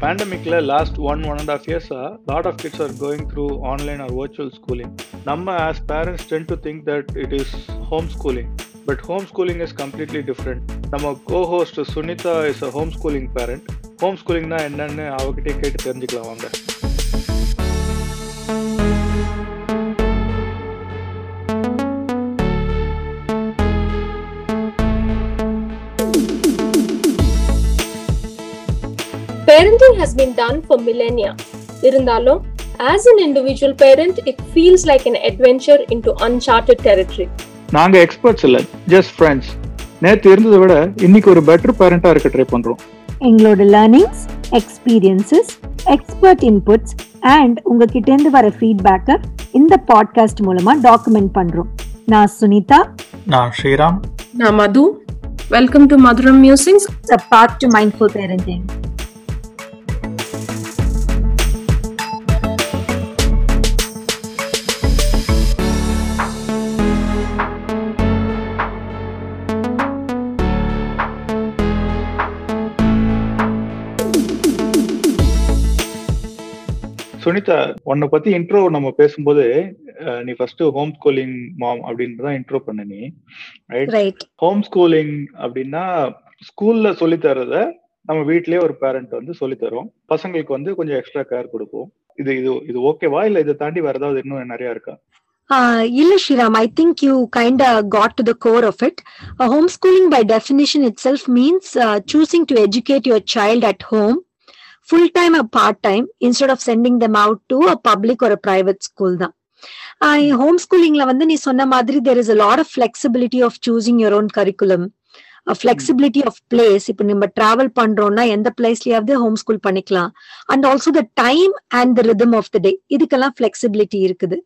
பேண்டமிக்ல last one one and half இயர்ஸா lot of kids are going through online or virtual schooling நம்ம as parents tend to think that it is home schooling but home schooling is completely different நம்ம co host Sunitha is a home schooling parent home ஸ்கூலிங்னா என்னன்னு அவகிட்டே கேட்டு தெரிஞ்சுக்கலாம் வாங்க. Parenting has been done for millennia. இருந்தாலும் as an individual parent, it feels like an adventure into uncharted territory. நாங்க experts இல்ல just friends நேத்து இருந்ததை விட இன்னைக்கு ஒரு பெட்டர் பேரண்டா இருக்க ட்ரை பண்றோம். எங்களோட learnings experiences expert inputs and உங்ககிட்ட இருந்து வர ஃபீட்பேக்கை இந்த பாட்காஸ்ட் மூலமா டாக்குமெண்ட் பண்றோம். நான் சுனிதா. நான் ஸ்ரீராம். நான் Madhu. Welcome to Madhuram musings a path to mindful parenting. சுனிதா உன்னை பத்தி இன்ட்ரோ நம்ம பேசும்போது நீ ஃபர்ஸ்ட் ஹோம் ஸ்கூலிங் மாம் அப்படின்னு தான் இன்ட்ரோ பண்ண நீ ரைட் ஹோம் ஸ்கூலிங் அப்படின்னா ஸ்கூல்ல சொல்லி தரத நம்ம வீட்லயே ஒரு பேரண்ட் வந்து சொல்லி தரோம். பசங்களுக்கு வந்து கொஞ்சம் எக்ஸ்ட்ரா கேர் கொடுப்போம். இது இது இது ஓகேவா இல்ல இதை தாண்டி வேற ஏதாவது இன்னும் நிறைய இருக்கா? இல்ல Shriram, I think you kind of got to the core of it. Uh, homeschooling by definition itself means uh, choosing to educate your child at full time a part time instead of sending them out to a public ஒரு private school தான் home ஸ்கூலிங்ல வந்து நீ சொன்ன மாதிரி there is a lot of flexibility of choosing your own curriculum flexibility of place இப்போ நம்ம travel பண்றோம்னா எந்த பிளேஸ்லயாவது ஹோம் ஸ்கூல் பண்ணிக்கலாம் and also the time and the rhythm of the day இதுக்கெல்லாம் ஃபிளெக்சிபிலிட்டி இருக்குது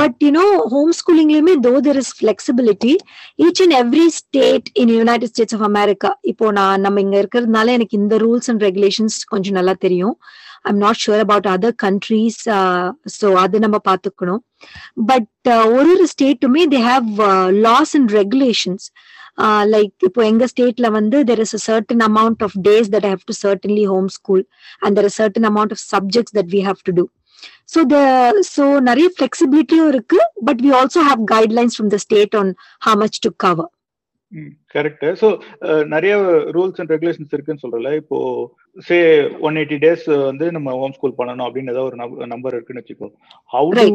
but you know home ஸ்கூலிங்லயுமே though there is flexibility each and every state in United States of America இப்போ நான் நம்ம இங்க இருக்கிறதுனால எனக்கு இந்த ரூல்ஸ் அண்ட் ரெகுலேஷன்ஸ் கொஞ்சம் நல்லா தெரியும். I'm not sure about other countries so அது நம்ம பார்த்துக்கணும். பட் ஒரு ஒரு ஸ்டேட்டுமே they have laws and regulations like இப்போ எங்க ஸ்டேட்ல வந்து there is a certain amount of days that have to certainly home school and there is certain amount of subjects that we have to do so the so நிறைய ஃபிளெக்சிபிலிட்டியும் இருக்கு but we also have guidelines from the state on how much to cover correct so நிறைய rules and regulations இருக்குன்னு சொல்றல. இப்போ say one eighty days வந்து நம்ம home school பண்ணணும் அப்படின்னு ஏதாவது ஒரு நம்பர் இருக்குன்னு வச்சுக்கோ. ஹவு டு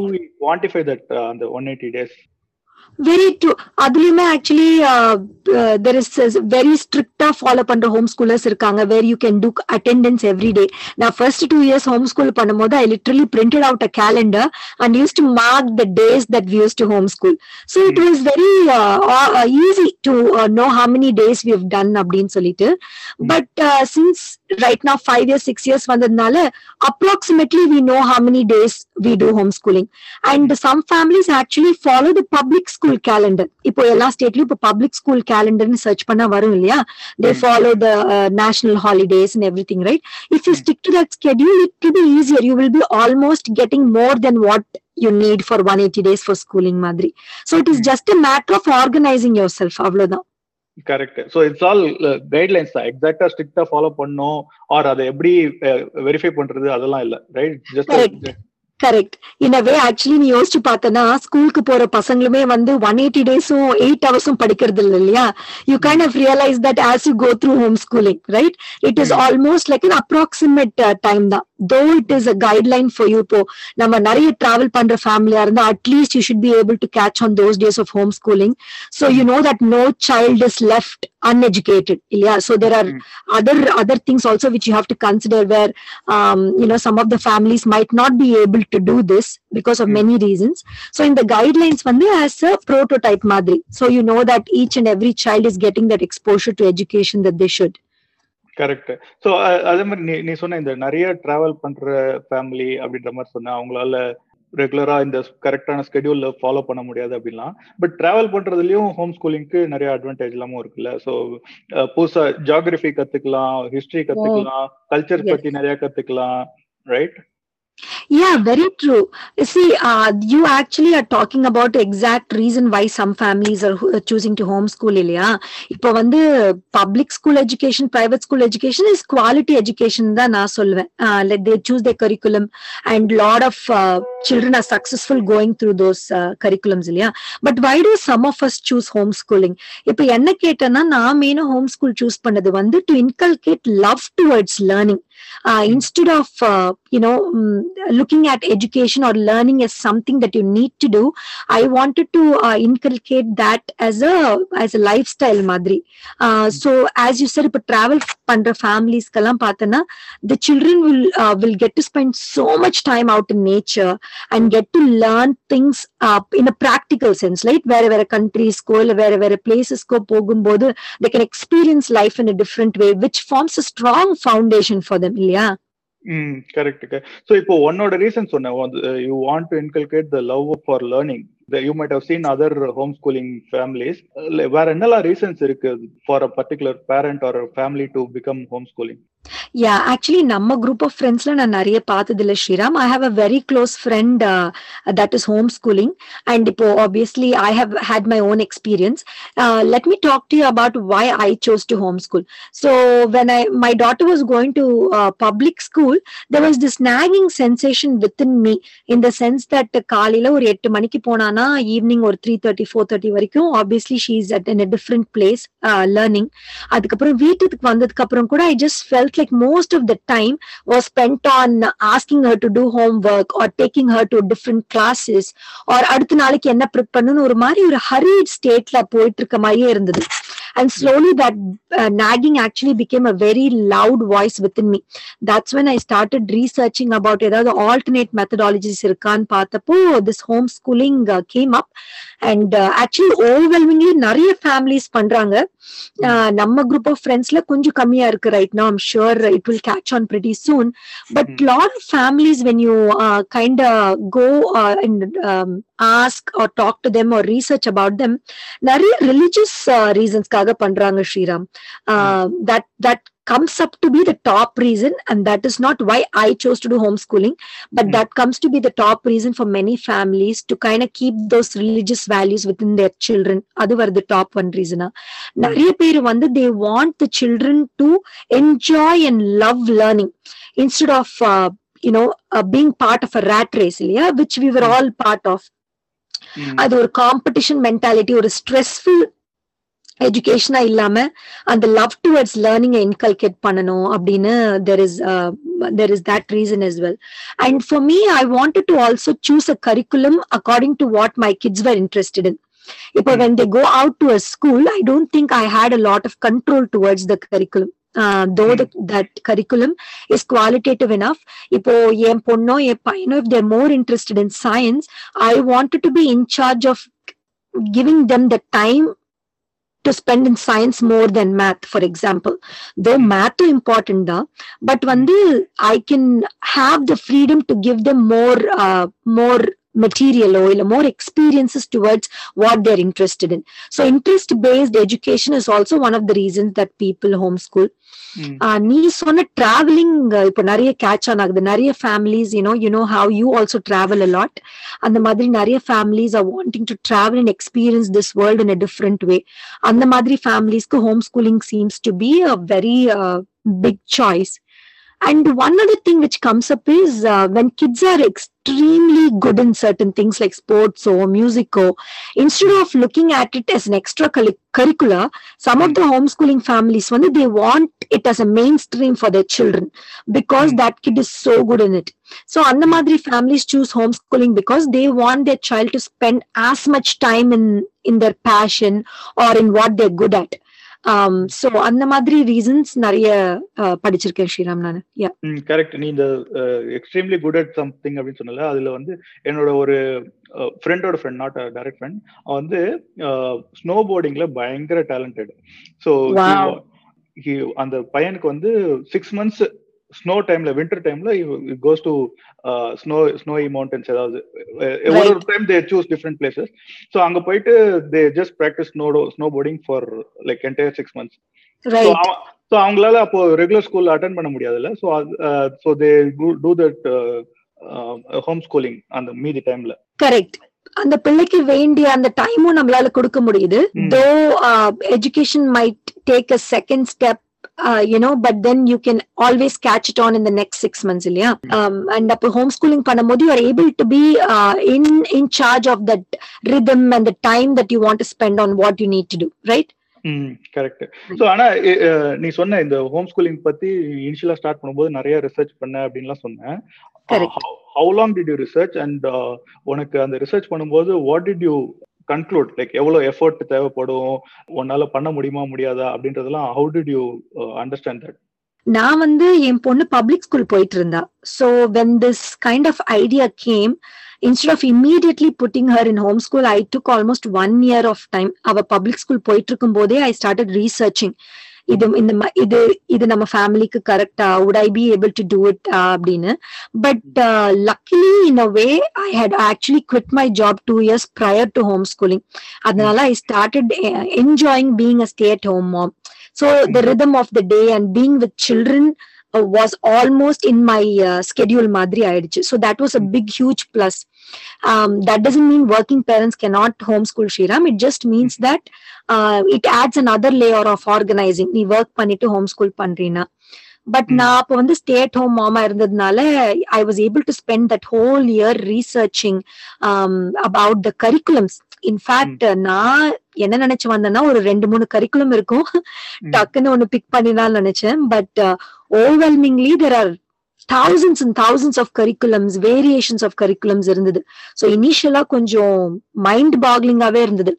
குவான்டிஃபை தட் அந்த one eighty days very true அதுலயுமே ஆக்சுவலி தெர் இஸ் வெரி ஸ்ட்ரிக்டா ஃபாலோ பண்ற ஹோம் ஸ்கூலர்ஸ் இருக்காங்க where you can do attendance every day நான் first two years home school பண்ணும்போது I literally printed out a calendar and use to mark the days that we use to home school so it was very easy to know how many days we have done அப்படின்னு சொல்லிட்டு. But since right now five years six years வந்ததுனால approximately we know how many days we do homeschooling. And some families actually follow the public school calendar. இப்போ எல்லா ஸ்டேட்லயும் இப்போ public school கேலண்டர்னு search பண்ணா வரும் இல்லையா? They follow the national holidays and every thing right if you stick to that schedule it will be easier you will be almost getting more then what you need for one eighty days for schooling மாதிரி. So it is just a matter of organising yourself அவ்வளவுதான். Correct so it's all guidelines தான். எக்ஸாக்டா ஸ்ட்ரிக்டா follow பண்ணும் R அதை எப்படி verify பண்றது? அதெல்லாம் இல்ல. ரைட் ஜஸ்ட் கரெக்ட் இனவே ஆக்சுவலி நீ யோசிச்சு பார்த்தனா ஸ்கூலுக்கு போற பசங்களுமே வந்து ஒன் எயிட்டி டேஸும் எயிட் ஹவர்ஸும் படிக்கிறது இல்லை இல்லையா? You kind of realise that as you go through home schooling right it is almost like an approximate time தான். though it is a guideline for you இப்போ நம்ம நிறைய டிராவல் பண்ற ஃபேமிலியா இருந்தா at least you should be able to catch on those days of home schooling so you know that no child is left uneducated yeah so there are other other things also which you have to consider where um, you know some of the families might not be able to do this because of many reasons so in the guidelines வந்து as a prototype மாதிரி so you know that each and every child is getting that exposure to education that they should Correct so அதே மாதிரி நீ நீ சொன்ன இந்த நிறைய travel பண்ற ஃபேமிலி அப்படின்ற மாதிரி சொன்ன அவங்களால ரெகுலரா இந்த கரெக்டான ஸ்கெடியூல்ல ஃபாலோ பண்ண முடியாது அப்படின்லாம். பட் டிராவல் பண்றதுலயும் ஹோம் ஸ்கூலிங்க்கு நிறைய அட்வான்டேஜ் எல்லாமும் இருக்குல்ல. ஸோ புதுசா ஜியாகிரபி கத்துக்கலாம் ஹிஸ்டரி கத்துக்கலாம் கல்ச்சர் பத்தி நிறைய கத்துக்கலாம் right Yeah, very true. You See, uh, you actually are talking about the exact reason why some families are choosing to homeschool இல்லையா இப்போ வந்து public school education private school education is quality education தான் நான் சொல்லுவேன் let they choose the curriculum and lot of children are successful going through those curriculums இல்லையா but why do some of us choose home schooling இப்போ என்ன கேட்டேன்னா நான் மெயினாக home school choose பண்ணது வந்து to inculcate love towards learning uh, of you know uh, you know mm, looking at education or learning as something that you need to do i wanted to uh, inculcate that as a as a lifestyle madri uh, so as you said if travel பண்ற families கெல்லாம் பார்த்தனா the children will uh, will get to spend so much time out in nature and get to learn things uh, in a practical sense right வேற வேற countries-க்கோ இல்ல வேற வேற places-க்கோ போகும்போது they can experience life in a different way which forms a strong foundation for them இல்லையா ம் correct so இப்போ உன்னோட ரீசன் சொன்னேன். You want to inculcate the love for learning you might have seen other home schooling families வேற என்னெல்லாம் reasons இருக்கு for a particular parent or family to become home schooling yeah actually நம்ம group of ஃப்ரெண்ட்ஸ்ல நான் நிறைய பார்த்தது இல்ல Sriram I have a very close friend that is home schooling and இப்போ obviously I have had my own experience let me talk to about why I chose to home school so when I my daughter was going to public school there was this nagging sensation with in me in the sense that காலையில ஒரு எட்டு மணிக்கு போனானா evening ஒரு three thirty four thirty வரைக்கும் obviously she is at in different place learning அதுக்கப்புறம் வீட்டுக்கு வந்ததுக்கு அப்புறம் கூட I just felt like most of the time was spent on asking her to do homework or taking her to different classes or அடுத்த நாளைக்கு என்ன prep பண்ணுன்னு ஒரு மாதிரி ஒரு ஹரிட் ஸ்டேட்ல போயிட்டு இருக்க மாதிரியே இருந்தது and slowly that uh, nagging actually became a very loud voice within me that's when i started researching about ஏதாவது alternate methodologies இருக்கான்னு பார்த்தப்போ this homeschooling uh, came up and uh, actually overwhelmingly நிறைய families பண்றாங்க uh, நம்ம group of ஃப்ரெண்ட்ஸ்ல கொஞ்சம் கம்மியா இருக்கு right now i'm sure it will catch on pretty soon but Hmm. lot of families when you uh, kind of go uh, and um, ask or talk to them or research about them நிறைய religious ரீசன்ஸ்க்காக பண்றாங்க Sriram that that comes up to be the top reason and that is not why i chose to do homeschooling but Hmm. that comes to be the top reason for many families to kind of keep those religious values within their children அது வர the top one reason நிறைய பேர் வந்து they want the children to enjoy and love learning instead of uh, you know uh, being part of a rat race இல்லையா which we were Hmm. all part of அது ஒரு competition mentality ஒரு stressful எஜுகேஷனா இல்லாம அந்த love towards learning inculcate பண்ணணும் அப்படின்னு there is there is that reason as well and for me I wanted to also choose a curriculum according to what my kids were interested in. இப்போ Hmm. when they go out to a school i don't think i had a lot of control towards the curriculum uh, though the, that curriculum is qualitative enough இப்போ என் பொண்ணோ என் பையனோ if they're more interested in science i wanted to be in charge of giving them the time to spend in science more than math for example though math is important da but வந்து i can have the freedom to give them more uh, more material or more experiences towards what they're interested in. So interest based education is also one of the reasons that people homeschool. ம் ஆஹ் நீ சொன்ன travelling இப்போ நிறைய catch on ஆகுது. நிறைய families you know you know have you also travel a lot அந்த மாதிரி நிறைய families are wanting to travel and experience this world in a different way அந்த மாதிரி ஃபேமிலிஸ்க்கு home schooling seems to be a very big choice And one other thing which comes up is uh, when kids are extremely good in certain things like sports or music, or instead of looking at it as an extra curricular, some of the homeschooling families, one they want it as a mainstream for their children because hmm. that kid is so good in it. So, Anna Madri families choose homeschooling because they want their child to spend as much time in, in their passion or in what they're good at. Um, so அந்த மாதிரி reasons நிறைய uh, படிச்சிருக்கேன் ஸ்ரீராம் நான். Yeah correct நீ இந்த extremely good at something அப்படின்னு சொன்னல அதுல வந்து என்னோட ஒரு ஃப்ரெண்டோட ஃப்ரெண்ட் நாட் டைரக்ட் ஃப்ரெண்ட் அவன் வந்து ஸ்னோ போர்டிங்ல பயங்கர டேலண்டட் ஸோ. அந்த பையனுக்கு வந்து சிக்ஸ் மந்த்ஸ் ஸ்னோ டைம்ல வின்டர் டைம்ல goes to snow snowy mountains ஏதாவது ஒரு ஒரு time they choose different places so அங்க போயிட்டு they just practice snow snowboarding for like entire six months so அவங்களால அப்போ ரெகுலர் ஸ்கூல்ல அட்டன் பண்ண முடியாதுல்ல. So so they do that home schooling அந்த மீதி டைம்ல கரெக்ட் அந்த பிள்ளைக்கு வேண்டிய அந்த டைமும் நம்மளால கொடுக்க முடியுது. Though education might take a second step you know but then you can always catch it on in the next six months இல்லையா அண்ட் அப்போ ஹோம் ஸ்கூலிங் பண்ணும்போது you are able to be in in charge of that rhythm and the time that you want to spend on what you need to do right hmm correct so ஆனா நீ சொன்ன இந்த home schooling பத்தி இனிஷியலா start பண்ணும்போது நிறைய research பண்ண அப்படின்லாம் சொன்னேன். How long did you research and உனக்கு அந்த ரிசர்ச் பண்ணும்போது what did you conclude like எவ்வளவு எஃபோர்ட் தேவைப்படும்? உன்னால பண்ண முடியுமா முடியாதா? அப்படின்றதெல்லாம் how did you understand that நான் வந்து என் பொண்ணு பப்ளிக் ஸ்கூல் போயிட்டு இருந்தா so when this kind of idea came instead of immediately putting her in home school I took almost one year of time அவ பப்ளிக் ஸ்கூல் போயிட்டு இருக்கும் போதே ஐ ஸ்டார்டட் ரீசர்ச்சிங் இது இந்த இது இது நம்ம ஃபேமிலிக்கு கரெக்டா would I be able to do it அப்படின்னு. But luckily in a way I had actually quit my job two years prior to home schooling அதனால I started enjoying being a stay at home mom so the rhythm of the day and being with children uh, was almost in my uh, schedule madri ஆயிடுச்சு so that was a big huge plus um, that doesn't mean working parents cannot homeschool Shriram. It just means that uh, it adds another layer of organizing. நீ work பண்ணிட்டு home school பண்றீன்னா but Mm. நான் அப்போ வந்து stay at home மாமா இருந்ததுனால I was able to spend that whole year researching about the curriculums in fact நான் என்ன நினைச்சு வந்தேன்னா ஒரு ரெண்டு மூணு கரிக்குலம் இருக்கும் டக்குன்னு ஒன்னு பிக் பண்ணிடலாம்னு நினைச்சேன் but overwhelmingly there are thousands and thousands of curriculums variations of curriculums இருந்தது. ஸோ இனிஷியலா கொஞ்சம் மைண்ட் பாக்லிங்காவே இருந்தது.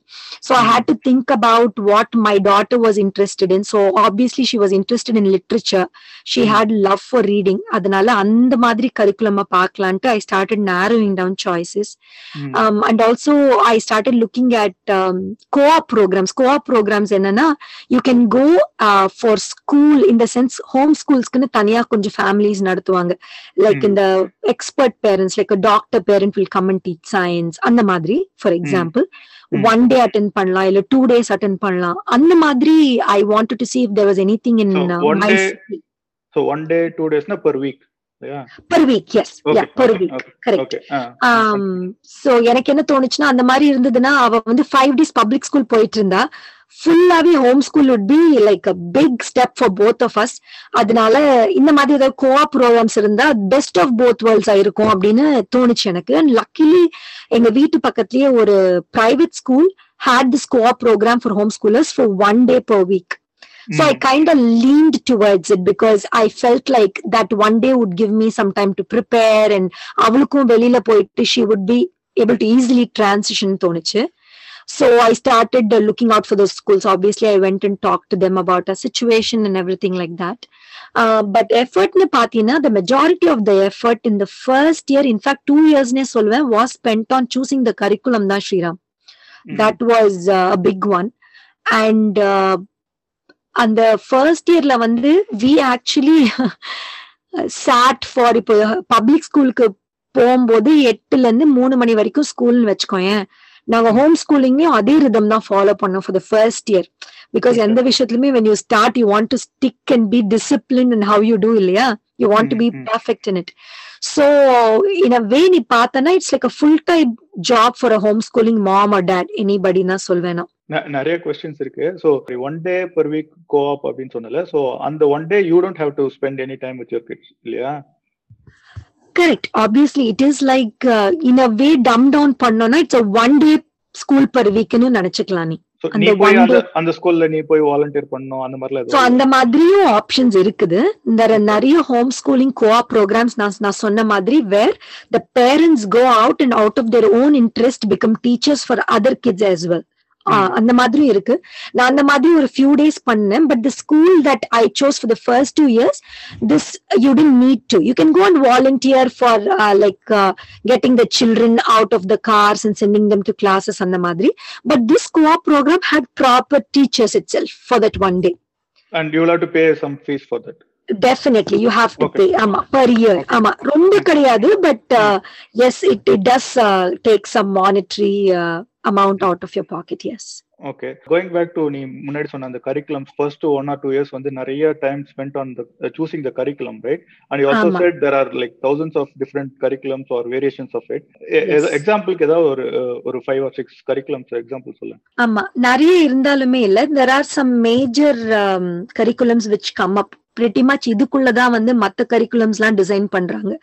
So I had to think about what my daughter was interested in so obviously she was interested in literature she had love for reading அதனால அந்த மாதிரி கரிக்குலமா பார்க்கலான்ட்டு I started narrowing down choices and also I started looking at um, co-op programs. Co-op programs என்னன்னா you can go uh, for school in the sense home schools-க்குன்னு தனியா கொஞ்சம் families நடத்துவாங்க. Like Mm. in the expert parents like a doctor parent will come and teach science அந்த மாதிரி for example Mm. one day attend பண்ணலாம் இல்ல two days attend பண்ணலாம் அந்த மாதிரி I wanted to see if there was anything in So, uh, one my day- city. So one day two டேஸ்னா per week இல்லையா per week yes yeah per week correct okay ஆம் so எனக்கு என்ன தோணுச்சுன்னா அந்த மாதிரி இருந்ததுன்னா அவ வந்து ஃபைவ் டேஸ் பப்ளிக் ஸ்கூல் போயிட்டு இருந்தா ஃபுல்லாவே home school would be like a big step for both of us அதனால இந்த மாதிரி ஏதாவது கோஆ ப்ரோக்ராம்ஸ் இருந்தா பெஸ்ட் ஆஃப் போத் வேர்ல்ட்ஸ் இருக்கும் அப்படின்னு தோணுச்சு எனக்கு அண்ட் லக்கிலி எங்க வீட்டு பக்கத்துலயே ஒரு private school had this co-op program for homeschoolers for one day per week. So I kind of leaned towards it because I felt like that one day would give me some time to prepare and அவளுக்கும் வெளியில போயிட்டு she would be able to easily transition தோணுச்சு so I started uh, looking out for those schools. Obviously, I went and talked to them about our situation and everything like that. Uh, but effort ne patina, the majority of the effort in the first year, in fact, two years ne solven, was spent on choosing the curriculum da Shriram. That was uh, a big one. And uh, அந்த first இயர்ல வந்து we actually sat for இப்போ public ஸ்கூலுக்கு போகும்போது எட்டுல இருந்து மூணு மணி வரைக்கும் ஸ்கூல்னு வச்சுக்கோயேன் நாங்க ஹோம் ஸ்கூலிங்லயும் அதே ரிதம் தான் ஃபாலோ பண்ணோம் for the first year because எந்த விஷயத்துலயுமே when you start you want to stick and be discipline and have you do இல்லையா? You want to be. Perfect in it so in a way நீ பார்த்தனா it's like a full time job for a home schooling mom or dad anybody தான் சொல்வேன் நிறைய questions இருக்கு. So one day per week co-op அப்படின்னு சொன்னல. So அந்த one day you don't have to spend any time with your kids இல்லையா? Correct obviously it is like in a way dumb down பண்ணோம்னா it's one day school per வீக்னு நினைச்சுக்கலாம் நீ. அந்த ஸ்கூல்ல நீ போய் வாலண்டியர் பண்ணணும் அந்த மாதிரிலாம் சோ அந்த மாதிரியும் ஆப்ஷன்ஸ் இருக்குது. இந்த நிறைய ஹோம் ஸ்கூலிங் கோஆ ப்ரோக்ராம்ஸ் நான் நான் சொன்ன மாதிரி where the parents go out and out of their own interest become teachers for other kids as well. அந்த மாதிரியும் இருக்கு. நான் அந்த மாதிரி ஒரு ஃபியூ டேஸ் பண்ணேன் but the school that I chose for the first two years this you tend need to you can go and volunteer for like getting the children out of the cars and sending them to classes அந்த மாதிரி. But this co-op program had proper teachers itself for that one day and you have to pay some fees for that definitely you have to. Pay ஆமா per year ஆமா ரொம்ப கிடையாது but yes it it does take some monetary amount out of your pocket yes okay going back to நீ முன்னாடி சொன்ன அந்த curriculum first one or two years வந்து நிறைய time spend on the choosing the curriculum right and you also. Said there are like thousands of different curriculums or variations of it Yes. எக்ஸாம்பிளுக்கு ஏதாவது ஒரு uh, ஒரு five or six curriculums example சொல்லுங்க ஆமா. நிறைய இருந்தாலுமே இல்ல. There are some major curriculums which come up pretty much இதுக்குள்ளதான் வந்து மத்த கரிக்குலம்ஸ் எல்லாம் டிசைன் பண்றாங்க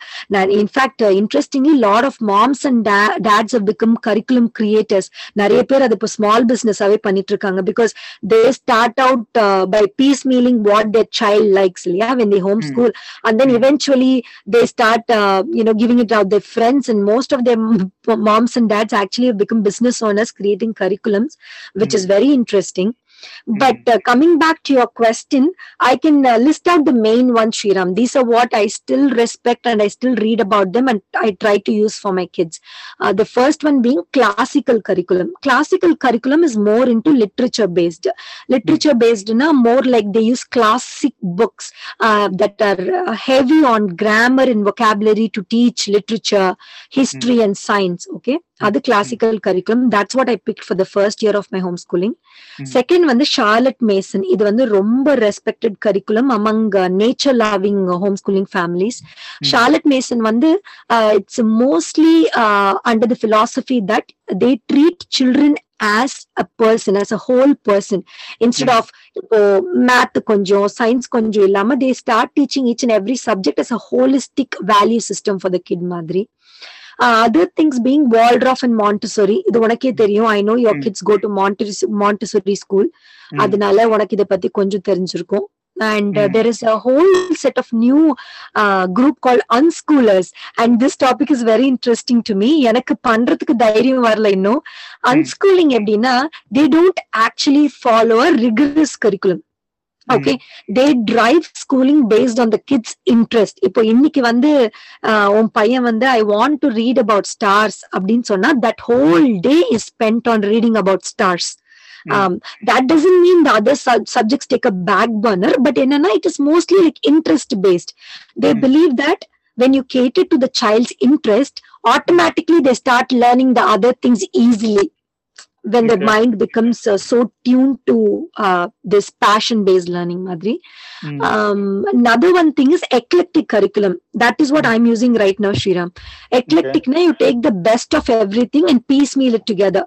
in fact interestingly lot of moms and dads have become curriculum creators நிறைய பேர் அது இப்போ ஸ்மால் பிசினஸாவே பண்ணிட்டு இருக்காங்க because they start out by piecemealing what their child likes இல்லையா when they home Hmm. school and then Hmm. eventually they start uh, you know giving it out their friends and most of their m- moms and dads actually have become business owners creating curriculums which is very interesting but uh, coming back to your question i can uh, list out the main ones shriram. These are what i still respect and i still read about them and i try to use for my kids. Uh, the first one being classical curriculum. Classical curriculum is more into literature based literature based na more like they use classic books uh, that are uh, heavy on grammar and vocabulary to teach literature history and science okay other classical curriculum. That's what i picked for the first year of my homeschooling. Mm. second வந்து Charlotte Mason இது வந்து ரொம்ப respected curriculum among nature loving homeschooling families Charlotte Mason வந்து it's mostly under the philosophy that they treat children as a person as a whole person instead. Of இப்போ math கொஞ்சம் science கொஞ்சம் இல்லாம they start teaching each and every subject as a holistic value system for the kid மாதிரி. Other things being Waldorf and Montessori இது உனக்கே தெரியும் I know your Mm. Kids go to Montessori school Mm. அதனால உனக்கு இதை பத்தி கொஞ்சம் தெரிஞ்சிருக்கும் and uh, Mm. there is a whole set of new uh, group called unschoolers and this topic is very interesting to me எனக்கு பண்றதுக்கு தைரியம் வரல இன்னும் unschooling எப்படின்னா they don't actually follow a rigorous curriculum Okay they drive schooling based on the kids interest இப்போ இன்னைக்கு வந்து ஆஹ், உன் பையன் வந்து I want to read about stars அப்படின்னு சொன்னா that whole day is spend on reading about stars Mm. that doesn't mean the other sub- subjects take a back burner but என்னன்னா it is mostly like interest based they Mm. believe that when you cater to the child's interest automatically they start learning the other things easily when the Okay. mind becomes uh, so tuned to uh, this passion based learning madri Mm. um, another one thing is eclectic curriculum that is what i'm using right now shriram eclectic na you take the best of everything and piecemeal it together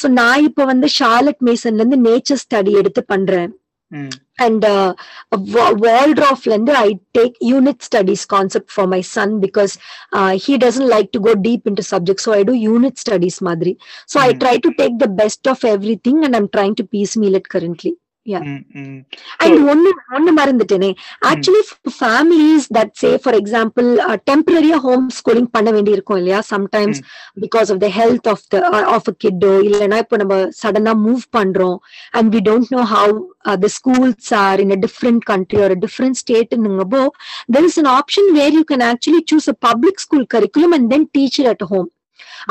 so நான் இப்ப வந்து Charlotte மேசன்ல இருந்து nature study எடுத்து பண்றேன் Mm. And uh, world of Lender, I take unit studies concept for my son because uh, he doesn't like to go deep into subjects. So I do unit studies, Madri. So. I hmm. try to take the best of everything and I'm trying to piecemeal it currently. ஒன்னு ஒன்னு மறந்துட்டேனே. Actually families that say for example டெம்பரரியா home schooling பண்ண வேண்டி இருக்கும் இல்லையா sometimes because of the health of the of a கிட்டோ இல்லைன்னா இப்போ நம்ம சடனா மூவ் பண்றோம். And we don't know how the schools are in a different country ஒரு different ஸ்டேட்னுங்கப்போ there is an option where you can actually choose a public school curriculum and then teach it at home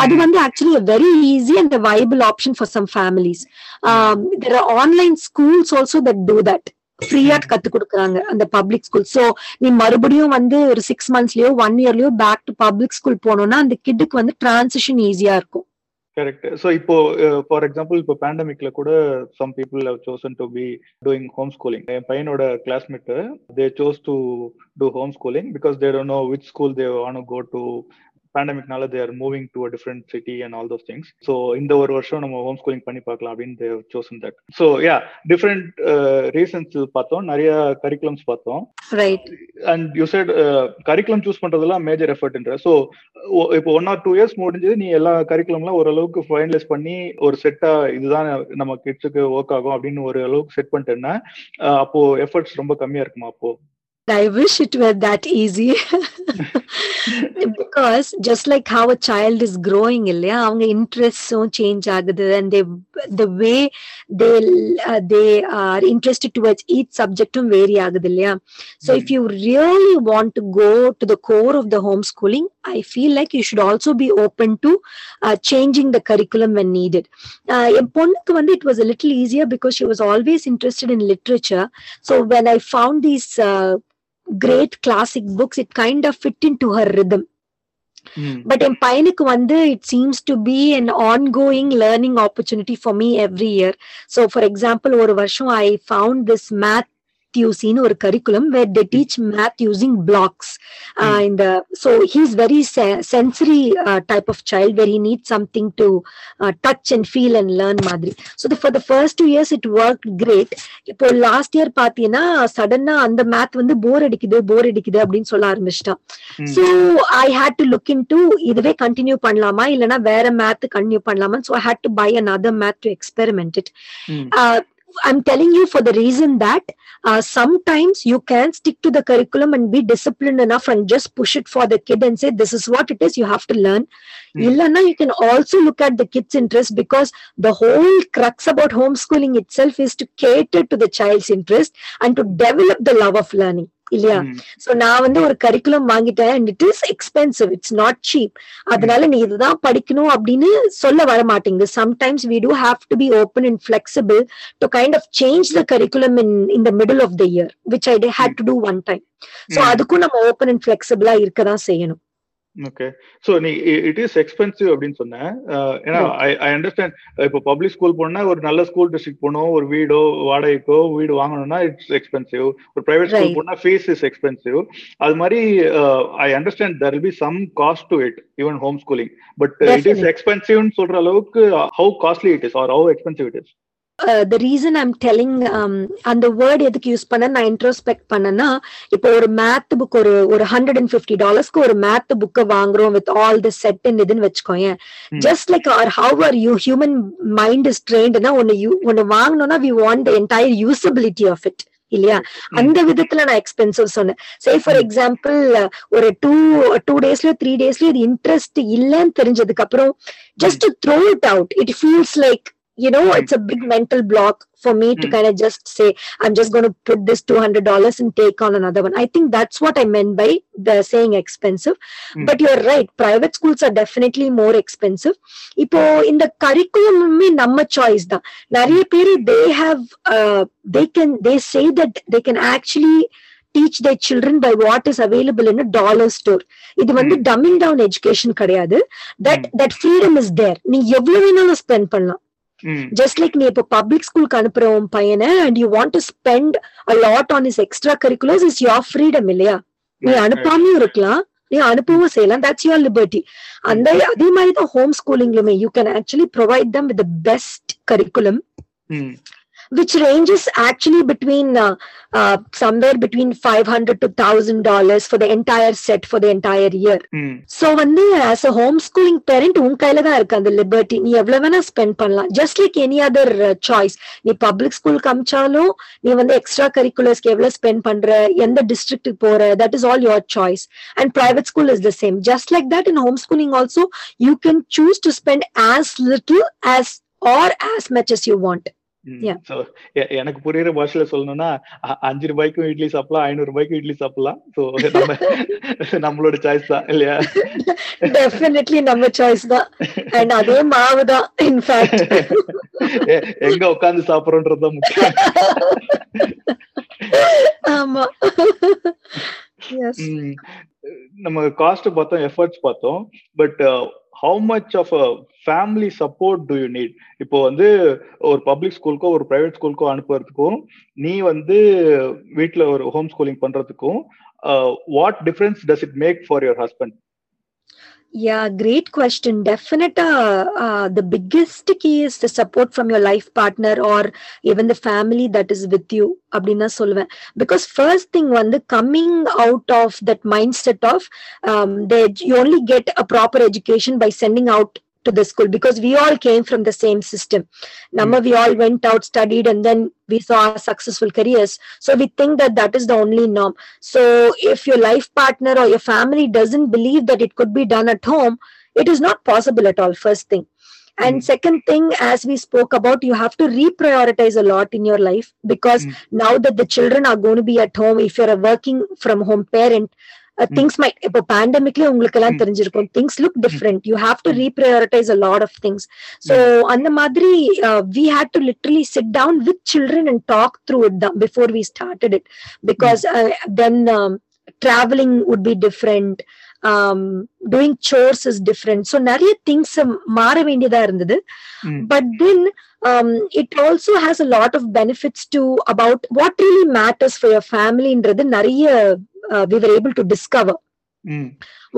அது Mm. வந்து actually very easy and viable option for some families there are online schools also that do that ஃப்ரீயா. கத்து கொடுக்குறாங்க அந்த public school so நீ மறுபடியும் வந்து ஒரு சிக்ஸ் மந்த்ஸ்லயோ ஒன் இயர்லயோ பேக் டு பப்ளிக் ஸ்கூல் போனோம்னா அந்த கிட்டுக்கு வந்து டிரான்சிஷன் ஈஸியா இருக்கும். கரெக்ட் ஸோ இப்போ ஃபார் எக்ஸாம்பிள் இப்போ பேண்டமிக்ல கூட some people have chosen to be doing home schooling என் பையனோட classmate they chose to do home schooling because they don't know which school they want go to பேண்டமிக்னால they are moving to a different city and all those things so இந்த ஒரு வருஷம் நம்ம home schooling பண்ணி பார்க்கலாம் அப்படின்னு they chosen that so yeah different reasons பார்த்தோம். நிறைய curriculums பார்த்தோம். And you said curriculum choose பண்றதெல்லாம் மேஜர் எஃபர்ட்ன்ற ஸோ இப்போ ஒன் ஆர் டூ இயர்ஸ் முடிஞ்சது நீ எல்லா கரிக்குலம்லாம் ஓரளவுக்கு ஃபைனலைஸ் பண்ணி ஒரு செட்டா இதுதான் நம்ம கிட்ஸுக்கு ஒர்க் ஆகும் அப்படின்னு ஒரு அளவுக்கு செட் பண்ணிட்டேன்னா அப்போ எஃபர்ட்ஸ் ரொம்ப கம்மியா இருக்குமா அப்போ? I wish it were that easy. because just like how a child is growing இல்லையா அவங்க இன்ட்ரெஸ்டும் சேஞ்ச் ஆகுது and they the way they uh, they are interested towards each subjectum vary ஆகுது இல்லையா so if you really want to go to the core of the homeschooling i feel like you should also be open to uh, changing the curriculum when needed uh, என் பொண்ணுக்கு வந்து it was a little easier because she was always interested in literature so when i found these uh, great classic books it kind of fit into her rhythm. Hmm. But in painik it seems to be an ongoing learning opportunity for me every year. So for example over varsham i found this math math யூசின்னு ஒரு curriculum where they teach math using blocks இந்த so he's very sensory type of child where he need something to touch and feel and learn மாதிரி. So for the first two years it work great இப்போ last year பாத்தீங்கன்னா சடனா அந்த math வந்து போர் அடிக்குது போர் அடிக்குது அப்படின்னு சொல்ல ஆரம்பிச்சிட்டான். So I had to look into இதுவே கண்டினியூ பண்ணலாமா? இல்லைன்னா வேற மேத் கண்டினியூ பண்ணலாமா so I had to buy another math to experiment it I'm telling you for the reason that uh, sometimes you can stick to the curriculum and be disciplined enough and just push it for the kid and say, This is what it is, you have to learn. Illana, you can also look at the kid's interest because the whole crux about homeschooling itself is to cater to the child's interest and to develop the love of learning. இல்லையா? So நான் வந்து ஒரு curriculum வாங்கிட்டேன் and it is expensive it's not cheap அதனால நீ இதுதான் படிக்கணும் அப்படின்னு சொல்ல வர மாட்டேங்குது sometimes we do have to be open and flexible to kind of change the curriculum in in the middle of the year which I had to do one time so. அதுக்கும் நம்ம ஓப்பன் அண்ட் ஃபிளெக்சிபிளா இருக்க தான் செய்யணும். Okay so நீ it is expensive அப்படின்னு சொன்னேன். Ah, ஏன்னா ஐ ஐ அண்டர்ஸ்டாண்ட் இப்போ பப்ளிக் ஸ்கூல் போனா ஒரு நல்ல ஸ்கூல் டிஸ்ட்ரிக்ட் போகணும் ஒரு வீடோ வாடகைக்கோ வீடு வாங்கணும்னா இட்ஸ் எக்ஸ்பென்சிவ் ஒரு பிரைவேட் ஸ்கூல். போனா ஃபீஸ் இஸ் எக்ஸ்பென்சிவ் அது மாதிரி I understand there be some cost to it even home schooling but it is. எக்ஸ்பென்சிவ்னு சொல்ற அளவுக்கு how costly it is or how expensive it is the reason I'm telling அந்த word எதுக்கு use பண்ண நான் introspect பண்ணேன்னா இப்போ ஒரு மேத் புக் ஒரு ஒரு ஹண்ட்ரட் அண்ட் ஃபிஃப்டி டாலர்ஸ்க்கு ஒரு மேத் புக்கை வாங்குறோம் வித் ஆல் தி செட் இதுன்னு வச்சுக்கோங்க. Just like or how are you human mind is ட்ரெயின்ட்னா ஒன்னு ஒன்னு வாங்கணும்னா we want entire usability of it இல்லையா? அந்த விதத்துல நான் எக்ஸ்பென்சிவ் சொன்னேன். சே ஃபார் எக்ஸாம்பிள் ஒரு டூ டூ டேஸ்லயோ த்ரீ டேஸ்லயோ இது இன்ட்ரெஸ்ட் இல்லைன்னு தெரிஞ்சதுக்கு அப்புறம் just throw it out it feels like you know it's a big mental block for me to Mm. kind of just say i'm just going to put this $200 and take on another one i think that's what i meant by the saying expensive Mm. but you're right private schools are definitely more expensive இப்போ இந்த கரிக்குலமுமே நம்ம choice தான் நிறைய பேர் they have they can they say that they can actually teach the children by what is available in dollar store இது வந்து டம்மிங் down education கிடையாது that that freedom is there நீ எவ்வளவு வேணாலும் ஸ்பெண்ட் பண்ணலாம் ம் ஜஸ்ட் லைக் நீ இப்போ பப்ளிக் ஸ்கூலுக்கு அனுப்புற உன் பையனை and you want to spend a lot on is extra curriculars is your freedom இல்லையா? நீ. அனுப்பாமையும் இருக்கலாம். நீ அனுப்பவும் செய்யலாம். தட்ஸ் யுவர் லிபர்ட்டி அந்த அதே மாதிரி தான் home ஸ்கூலிங்லுமே you can actually provide them with best curriculum which ranges actually between uh, uh, somewhere between 500 to 1000 dollars for the entire set for the entire year. ம் சோ வந்து a home schooling parent உன் கையில தான் இருக்கு அந்த liberty நீ எவ்வளவு வேணா ஸ்பெண்ட் பண்ணலாம். Just like any other choice நீ பப்ளிக் ஸ்கூலுக்கு அமிச்சாலும் நீ வந்து எக்ஸ்ட்ரா கரிக்குலர்ஸ்க்கு எவ்வளவு ஸ்பெண்ட் பண்ற எந்த டிஸ்ட்ரிக்ட்டுக்கு போற that is all your choice and private school is the same just like that in home schooling also you can choose to spend as little as or as much as you want ம். Yeah. So, எ- எனக்கு புரியுற பாஷையில சொல்லணும்னா அஞ்சு ரூபாய்க்கும் இட்லி சாப்பிடலாம் ஐநூறு ரூபாய்க்கும் இட்லி சாப்பிடலாம். சோ நம்ம நம்மளோட சாய்ஸ் தான் இல்லையா? டெஃபினெட்லி நம்ம சாய்ஸ் தான். அண்ட் அதே மாவு தான் இன்ஃபேக்ட் எங்க உட்கார்ந்து சாப்பிடுறோன்றது தான் முக்கியம். ஆமா. நம்ம காஸ்ட் பார்த்தோம் எஃபர்ட்ஸ் பார்த்தோம். But how much of a family support do you need இப்போ வந்து ஒரு பப்ளிக் ஸ்கூலுக்கோ ஒரு ப்ரைவேட் ஸ்கூலுக்கோ அனுப்புறதுக்கும் நீ வந்து வீட்டில் ஒரு ஹோம் ஸ்கூலிங் பண்றதுக்கும் what difference does it make for your husband Yeah, great question. Definite. Uh, uh, the biggest key is the support from your life partner or even the family that is with you. அப்படின்னா சொல்லுவேன் because first thing வந்து coming out of that mindset of you only get a proper education by sending out to the school because we all came from the same system. Nama, we all went out, studied, and then we saw our successful careers. So we think that that is the only norm. So if your life partner or your family doesn't believe that it could be done at home, it is not possible at all. First thing. And Mm. second thing, as we spoke about, you have to reprioritize a lot in your life because Mm. now that the children are going to be at home, if you're a working from home parent, things might இப்போ பேண்டமிக்ல உங்களுக்கு எல்லாம். தெரிஞ்சிருக்கும். Things look different you have to reprioritize a lot of things so அந்த மாதிரி we had to literally sit down with children and talk through it தான் before we started it because then traveling would be different. Doing chores is different so நிறைய things மாற வேண்டியதா இருந்தது. ம். But then um, it also has a lot of benefits to about what really matters for your family ன்றது நிறைய uh, we were able to discover ம்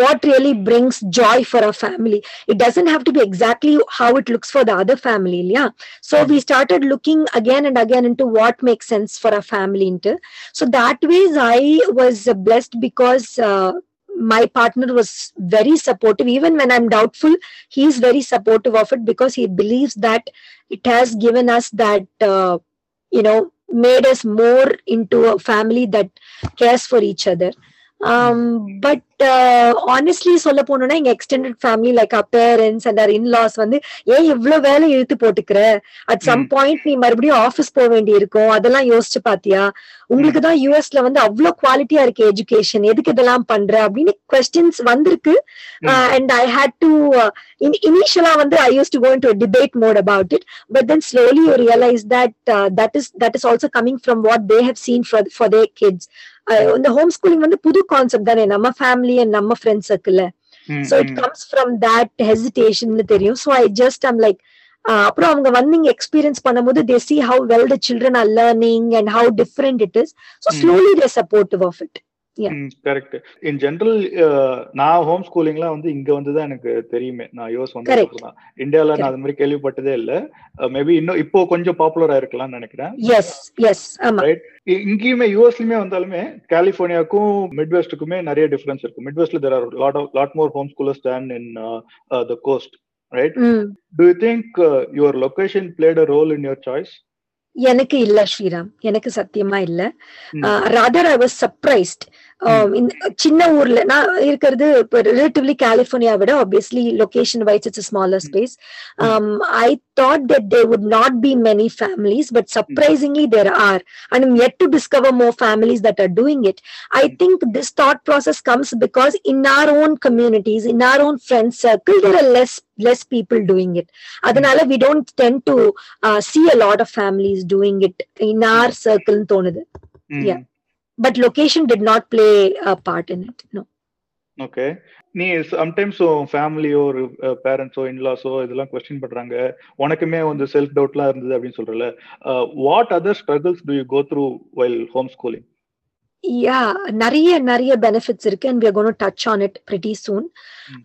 what really brings joy for our family. It doesn't have to be exactly how it looks for the other family yeah? So we started looking again and again into what makes sense for our family into. So that ways i was blessed because uh, my partner was very supportive. Even when i'm doubtful he's very supportive of it because he believes that it has given us that uh, you know made us more into a family that cares for each other um but uh, சொல்ல போனோம்னா எங்க extended family like our parents and our in-laws வந்து ஏன் இவ்ளோ வேலை இழுத்து போட்டுக்கிற? At some. Point நீ மறுபடியும் ஆபீஸ் போக வேண்டி இருக்கும் அதெல்லாம் யோசிச்சு பாத்தியா? உங்களுக்கு தான் யூஎஸ்ல வந்து அவ்வளோ குவாலிட்டியா இருக்கு எஜுகேஷன் எதுக்கு இதெல்லாம் பண்ற? அப்படின்னு கொஸ்டின்ஸ் வந்திருக்கு. அண்ட் ஐ ஹேட் டு இனிஷியலா வந்து I used to go into debate mode about it but then slowly you realize that that is that is also coming from what they have seen for for their kids இந்த home schooling வந்து புது concept தானே நம்ம family and நம்ம friends circle ம், so it ம். comes from that hesitation னு தெரியும் so i just am like uh, அப்புறம் அவங்க வந்து இங்க எக்ஸ்பீரியன்ஸ் பண்ணும்போது they see how well the children are learning and how different it is so Mm. slowly they're supportive of it correct in general நான் home ஸ்கூலிங்லாம் வந்து இங்க வந்து தான் எனக்கு தெரியுமே. நான் யூஎஸ் வந்து Correct. தான் இந்தியால நான் அது மாதிரி கேள்விப்பட்டதே இல்ல. மேபி இன்னும் இப்போ கொஞ்சம் பாப்புலர் ஆயிருக்கலாம்னு நினைக்கிறேன். Yes yes ஆமா. Right. இ- இங்கேயுமே யூஎஸ்லயுமே வந்தாலுமே கலிபோர்னியாக்கும் மிட்வெஸ்ட்டுக்குமே நிறைய டிஃபரன்ஸ் இருக்கும் மிட்வெஸ்ட்ல there are lot lot more home schoolers than in the coast right. Do you think your location played a role in your choice எனக்கு இல்ல ஸ்ரீராம். எனக்கு சத்தியமா இல்ல. ராதர் ஐ வாஸ் சர்ப்ரைஸ்ட் சின்ன ஊர்ல நான் இருக்கிறது ரிலேட்டிவ்லி கலிபோர்னியா விட obviously location wise it's smaller space I thought that there would not be many families but surprisingly there are and I'm yet to discover more families that are doing it i think this thought process comes because in our own communities in our own friend circle there are less less people doing it அதனால we don't tend to uh, see a lot of families doing it in our circle தோணுது Yeah. But location did not play a part in it no okay நீ sometimes ஃபேமிலியோ ஒரு பேரண்ட்ஸோ இன்லாஸோ இதெல்லாம் question பண்றாங்க உனக்குமே வந்து self டவுட்லாம் இருந்தது அப்படின்னு சொல்றல what other struggles do you go through while home schooling yeah நிறைய நிறைய benefits இருக்கு and we are going to touch on it pretty soon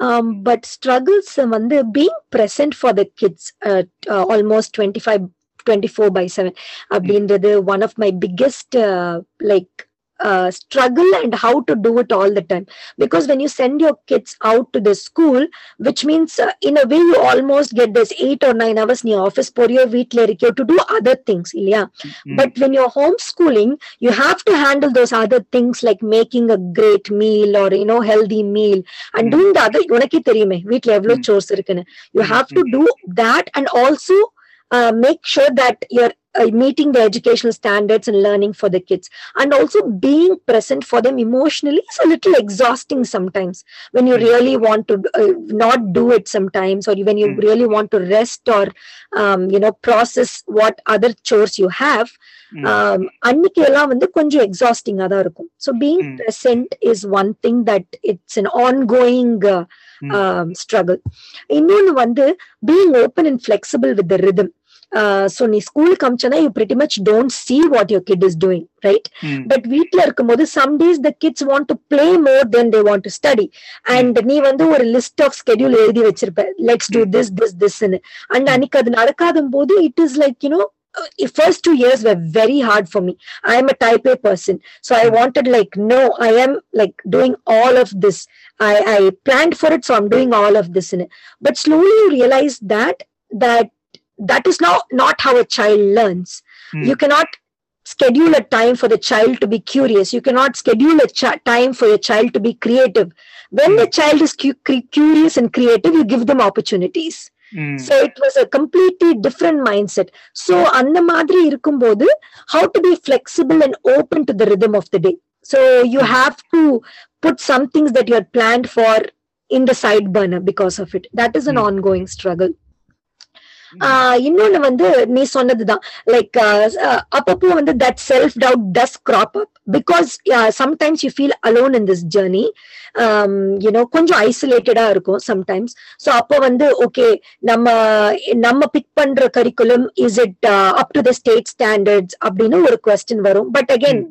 um, but struggles வந்து being present for the kids uh, uh, almost 25 24 by 7 அப்படின்றது one of my biggest uh, like uh, struggle and how to do it all the time because when you send your kids out to the school which means uh, in a way you almost get this 8 or 9 hours near office போறியோ வீட்ல இருக்கியோ to do other things இல்லையா but when you're homeschooling you have to handle those other things like making a great meal or you know healthy meal and Mm. doing the other உனக்கே தெரியுமே வீட்ல எவ்வளவு Mm. chores இருக்குன்னு you Mm, have to do that and also uh, make sure that you're uh, meeting the educational standards and learning for the kids and also being present for them emotionally is a little exhausting sometimes when you Mm. really want to uh, not do it sometimes or when you Mm. really want to rest or um, you know process what other chores you have um, அன்னைக்கு எல்லாம் வந்து கொஞ்சம் எக்ஸாஸ்டிங்கா தான் இருக்கும் so being Mm. Present is one thing that it's an ongoing Mm. Struggle இன்னொன்னு வந்து being open and flexible with the rhythm so நீ ஸ்கூலுக்கு அமிச்சனா you pretty much don't see what your kid is doing right but வீட்ல இருக்கும்போது some days the kids want to play more than they want to study and நீ வந்து ஒரு list of schedule எழுதி வச்சிருப்ப let's do this this திஸ்ன்னு and அன்னைக்கு அது நடக்காத போது it is like you know first two years were very hard for me i am a type a person so i wanted like no i am like doing all of this i i planned for it so i'm doing all of this in it but slowly you realize that that that is not not how a child learns Mm. you cannot schedule a time for the child to be curious you cannot schedule a ch- time for your child to be creative when the child is cu- cre- curious and creative you give them opportunities so it was a completely different mindset so அந்த மாதிரி இருக்கும்போது how to be flexible and open to the rhythm of the day so you Mm. have to put some things that you had planned for in the side burner because of it that is an Mm. ongoing struggle ஆஹ் இன்னொன்னு வந்து நீ சொன்னதுதான். Like அப்பப்போ வந்து that self doubt does crop up because sometimes you feel alone in this journey you know கொஞ்சம் ஐசோலேட்டடா இருக்கும் sometimes so அப்போ வந்து ஓகே நம்ம நம்ம பிக் பண்ற curriculum is it up to the state standards அப்படின்னு ஒரு கொஸ்டின் வரும். But again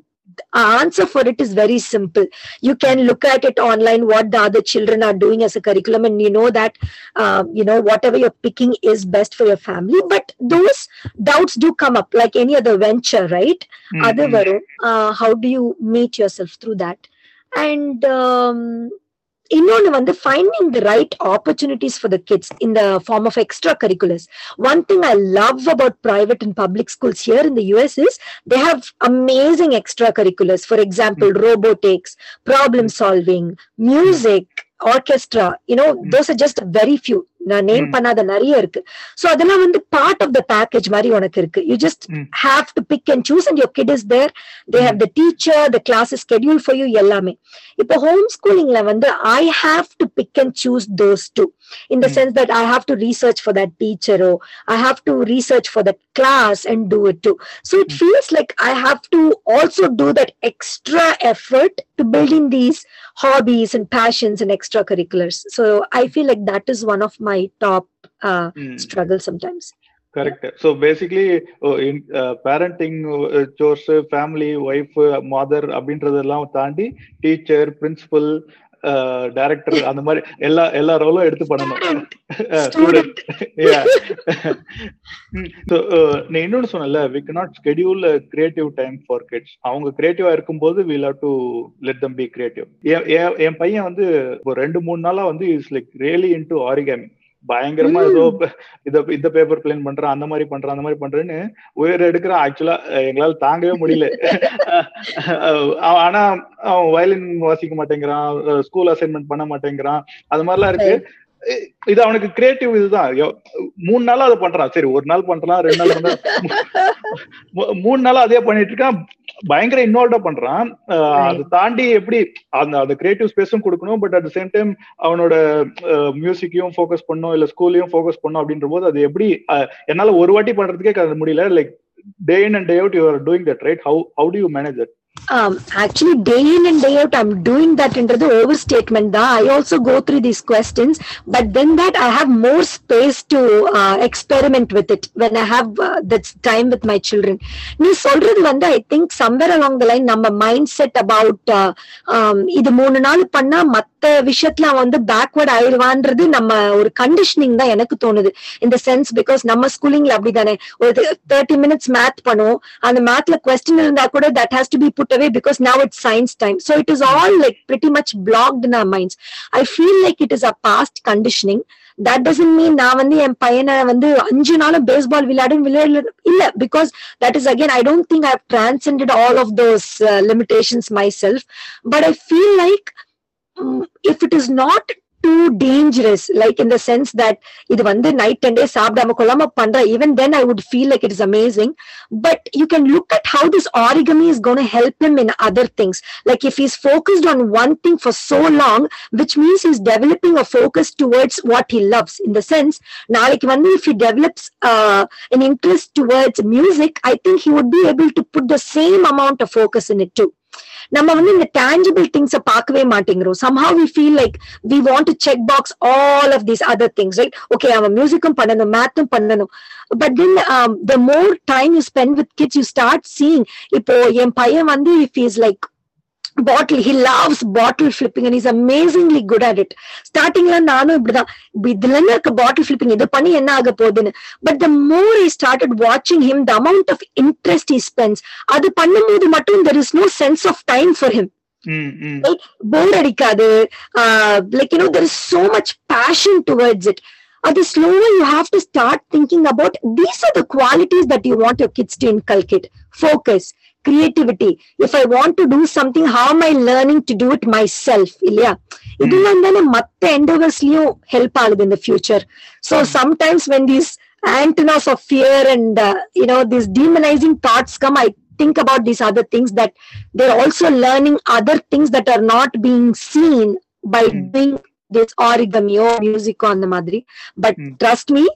answer for it is very simple. You can look at it online, what the other children are doing as a curriculum, and you know that, uh, you know, whatever you're picking is best for your family. But those doubts do come up, like any other venture, right? Mm-hmm. Other uh, how do you meet yourself through that? And um, இன்னொன்னு வந்து finding the right opportunities for the kids in the form of extracurriculars one thing i love about private and public schools here in the us is they have amazing extracurriculars for example robotics problem solving music orchestra you know those are just very few நான் name Mm. பண்ணாத நிறைய இருக்கு so அதெல்லாம் வந்து part of the package மாதிரி உனக்கு இருக்கு you just Mm. Have to pick and choose and your kid is there they have the teacher the class schedule for you எல்லாமே இப்போ ஹோம் ஸ்கூலிங்ல வந்து I have to pick and choose those two in the Mm. Sense that I have to research for that டீச்சரோ I have to research for that class and do it too so it feels like I have to also do that extra effort to build in these hobbies and passions and extracurriculars. So I feel like that is one of my top uh, Mm. struggle sometimes. Correct so basically parenting chores family wife mother அப்படின்றதெல்லாம் தாண்டி teacher principal director அந்த மாதிரி எல்லா எல்லா ரோலும் எடுத்து பண்ணணும். Student. நீ இன்னொன்னு சொன்னல we not schedule creative time for kids அவங்க கிரியேட்டிவா இருக்கும்போது we love to let them be creative என் பையன் வந்து ஒரு ரெண்டு மூணு நாளா வந்து is like really into origami பயங்கரமா ஏதோ இத இந்த பேப்பர் பிளான் பண்றான் அந்த மாதிரி பண்றான் அந்த மாதிரி பண்றேன்னு உயிர் எடுக்கிறான் ஆக்சுவலா எங்களால தாங்கவே முடியல. ஆனா அவன் வயலின் வாசிக்க மாட்டேங்கிறான் ஸ்கூல் அசைன்மெண்ட் பண்ண மாட்டேங்கிறான் அது மாதிரிலாம் இருக்கு. இது அவனுக்கு கிரியேட்டிவ் இதுதான். மூணு நாளா அதை பண்றான். சரி ஒரு நாள் பண்றான் ரெண்டு நாள் பண்றான். மூணு நாளா அதே பண்ணிட்டு இருக்கான். பயங்கர இன்வால்வ்டா பண்றான். அதை தாண்டி எப்படி அந்த அந்த கிரியேட்டிவ் ஸ்பேஸும் கொடுக்கணும் பட் அட் சேம் டைம் அவனோட மியூசிக்கையும் ஃபோக்கஸ் பண்ணும் இல்ல ஸ்கூல்லையும் ஃபோக்கஸ் பண்ணும் அப்படின்ற போது அது எப்படி என்னால ஒரு வாட்டி பண்றதுக்கே முடியல. Like day in and day out you are doing that right how how do you manage that Um, actually, day in and day out, I'm doing that into the overstatement. Da. I also go through these questions, but then that I have more space to uh, experiment with it when I have uh, that time with my children. நீ சொல்றது வந்து I think somewhere along the line நம்ம mind set about இது மூணு நாள் பண்ணா மத்த விஷயத்துல அவன் வந்து பேக்வர்ட் ஆயிடுவான்றது நம்ம ஒரு கண்டிஷனிங் தான் எனக்கு தோணுது. இந்த சென்ஸ் பிகாஸ் நம்ம ஸ்கூலிங்ல அப்படிதானே. ஒரு தேர்ட்டி மினிட்ஸ் மேத் பண்ணுவோம். அந்த மேத்ல கொஸ்டின் இருந்தா கூட that has to be put away because now it's science time so it is all like pretty much blocked in our minds. I feel like it is a past conditioning. That doesn't நான் வந்து என் பையனை வந்து அஞ்சு நாளும் baseball விளையாடுன்னு விளையாடு இல்ல because that is again I don't think I have all of those limitations myself but I feel like if it is not too dangerous like in the sense that இது வந்து நைட் டென் டேஸ் சாப்பிடாம கொள்ளாம பண்ற even then I would feel like it is amazing but you can look at how this origami is going to help him in other things like if he's focused on one thing for so long which means he's developing a focus towards what he loves in the sense நாளைக்கு வந்து if he develops uh, an interest towards music i think he would be able to put the same amount of focus in it too நம்ம வந்து இந்த tangible things பார்க்கவே மாட்டேங்கிறோம் somehow we feel like we want to check box all of these other things right okay அவன் மியூசிக்கும் பண்ணணும் மேத்தும் பண்ணணும் but then the more time you spend with kids you start seeing இப்போ என் பையன் வந்து if is like bottle he loves bottle flipping and he's amazingly good at it. ஸ்டார்டிங்ல நானும் இப்படிதான். இப்ப இதுல என்ன இருக்க பாட்டில் ஃபிளிப்பிங் இது பண்ணி என்ன ஆக போகுதுன்னு? But the more I started வாட்சிங் him the amount of interest he spends அது பண்ணும்போது மட்டும் there is no sense of time for him bore அடிக்காது. Like you know there is so much passion towards it அது ஸ்லோவா you have to start thinking about these are the qualities that you want your kids to inculcate focus creativity. If i want to do something how am i learning to do it myself? Ilya? Hmm. ಇದೆಲ್ಲ help ಎಂಡೋಗರ್ಸ್ಲಿಯೂ help in the future. So hmm. sometimes when these antennas of fear and uh, you know these demonizing thoughts come i think about these other things that they're also learning other things that are not being seen by mm. doing this origami or music on the madri. But mm. trust me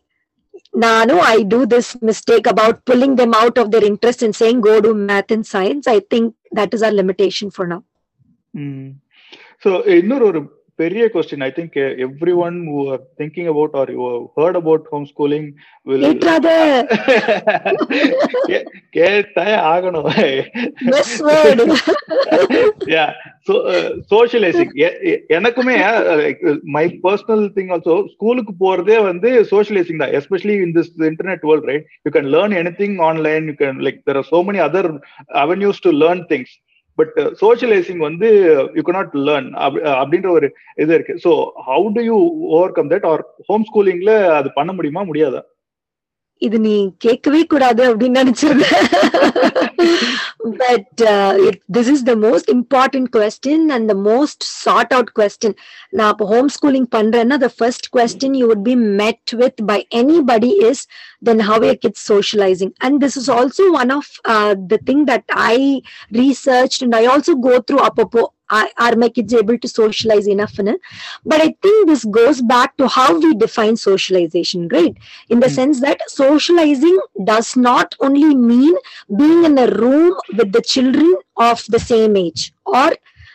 nanu i do this mistake about pulling them out of their interest and saying go do math and science i think that is our limitation for now so இன்னொரு ஒரு பெரிய question I think everyone who are thinking about or you heard about home schooling will ஏற்றாத. கேட்டே ஆகணும். Best word. Yeah socialising எனக்குமே my personal thing also ஸ்கூலுக்கு போறதே வந்து socialising தான். Especially in this internet world right you can learn anything online you can like there are so many other avenues to learn things but socialising uh, வந்து you not learn அப்படின்ற ஒரு இது இருக்கு. So how do you overcome that or home ஸ்கூலிங்ல அது பண்ண முடியுமா? முடியாதா? இது நீ கேட்கவே கூடாது அப்படின்னு நினைச்சிருந்தேன் but this is the most important question and the most sought out question நான் இப்போ ஹோம் ஸ்கூலிங் பண்றேன்னா the first question you would be met with by anybody is then how a kids socialising and this is also one of the thing that I research and I also go through அப்பப்போ are my kids able to socialize enough in? But I think this goes back to how we define socialization, right? In the Mm. sense that socializing does not only mean being in a room with the children of the same age or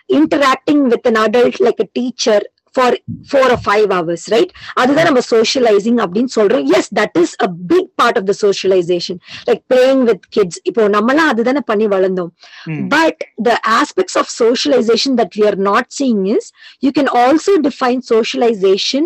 interacting with an adult like a teacher for four or five hours, right? அதுதான் நம்ம socializing அப்படின்னு சொல்றோம் yes that is a big part of the socialization like playing with kids இப்போ நம்மலாம் அதுதானே பண்ணி வளர்ந்தோம் but the aspects of socialization that we are not seeing is you can also define socialization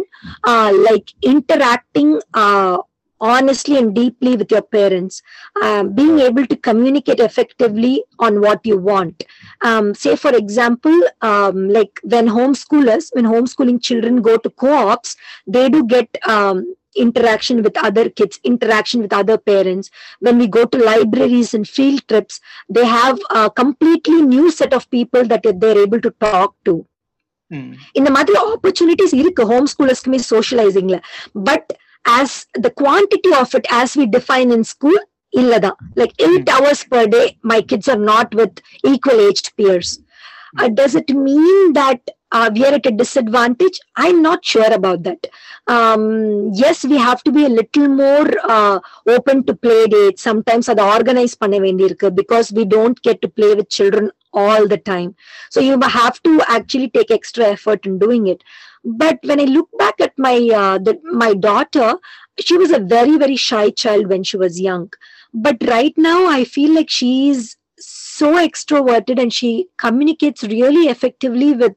uh, like interacting uh, honestly and deeply with your parents uh, being able to communicate effectively on what you want um, say for example um, like when homeschoolers when homeschooling children go to co-ops they do get um, interaction with other kids interaction with other parents when we go to libraries and field trips they have a completely new set of people that they're able to talk to இந்த மாதிரி opportunities இருக்கு home ஸ்கூலர்ஸ்க்குமே சோஷியலைசிங்ல but as the quantity of it as we define in school இல்லதான் like eight hours per day my kids are not with equal age peers does it mean that we are at a disadvantage i'm not sure about that um yes we have to be a little more uh, open to play dates sometimes அதை organize பண்ண வேண்டியிருக்கு because we don't get to play with children all the time so you have to actually take extra effort in doing it but when i look back at my uh, the, my daughter she was a very very shy child when she was young but right now i feel like she's so extroverted and she communicates really effectively with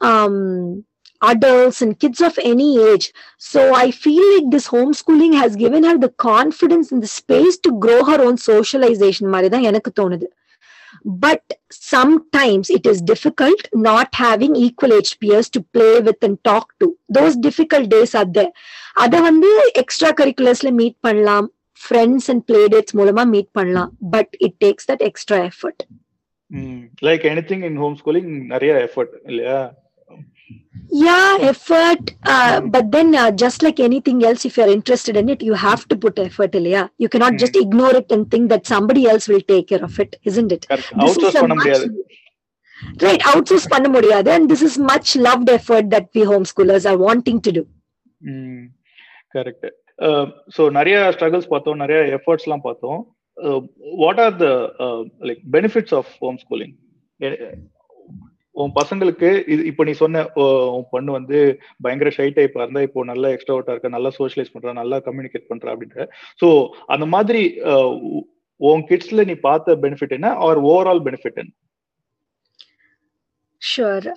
um adults and kids of any age so i feel like this homeschooling has given her the confidence and the space to grow her own socialization மாதிரி தான் எனக்கு தோணுது but sometimes it is difficult not having equal age peers to play with and talk to. Those difficult days are there. அதை வந்து extra கரிக்குலர்ஸ்ல meet பண்ணலாம். Friends and play dates மூலமா meet பண்ணலாம். But it takes that extra effort like anything in homeschooling நிறைய effort இல்லையா? Yeah effort uh, but then uh, just like anything else if you're interested in it you have to put effort இல்லையா you cannot Mm. just ignore it and think that somebody else will take care of it isn't it This is a much- right outsource பண்ண முடியாது and this is much loved effort that we homeschoolers are wanting to do correct so நிறைய struggles பார்த்தோம் நிறைய எஃபர்ட்ஸ்லாம் பார்த்தோம் what are the like benefits of homeschooling உன் பசங்களுக்கு இது இப்போ நீ சொன்ன உன் பொண்ணு வந்து பயங்கர ஷை டைப்பா இருந்தா இப்போ நல்லா எக்ஸ்ட்ராவர்ட்டா இருக்க நல்லா சோஷியலைஸ் பண்றா நல்லா கம்யூனிகேட் பண்றா அப்படின்ற. ஸோ அந்த மாதிரி உன் கிட்ஸ்ல நீ பார்த்த பெனிஃபிட் என்ன? ஆர் ஓவரால் பெனிஃபிட் என்ன? ஷுர்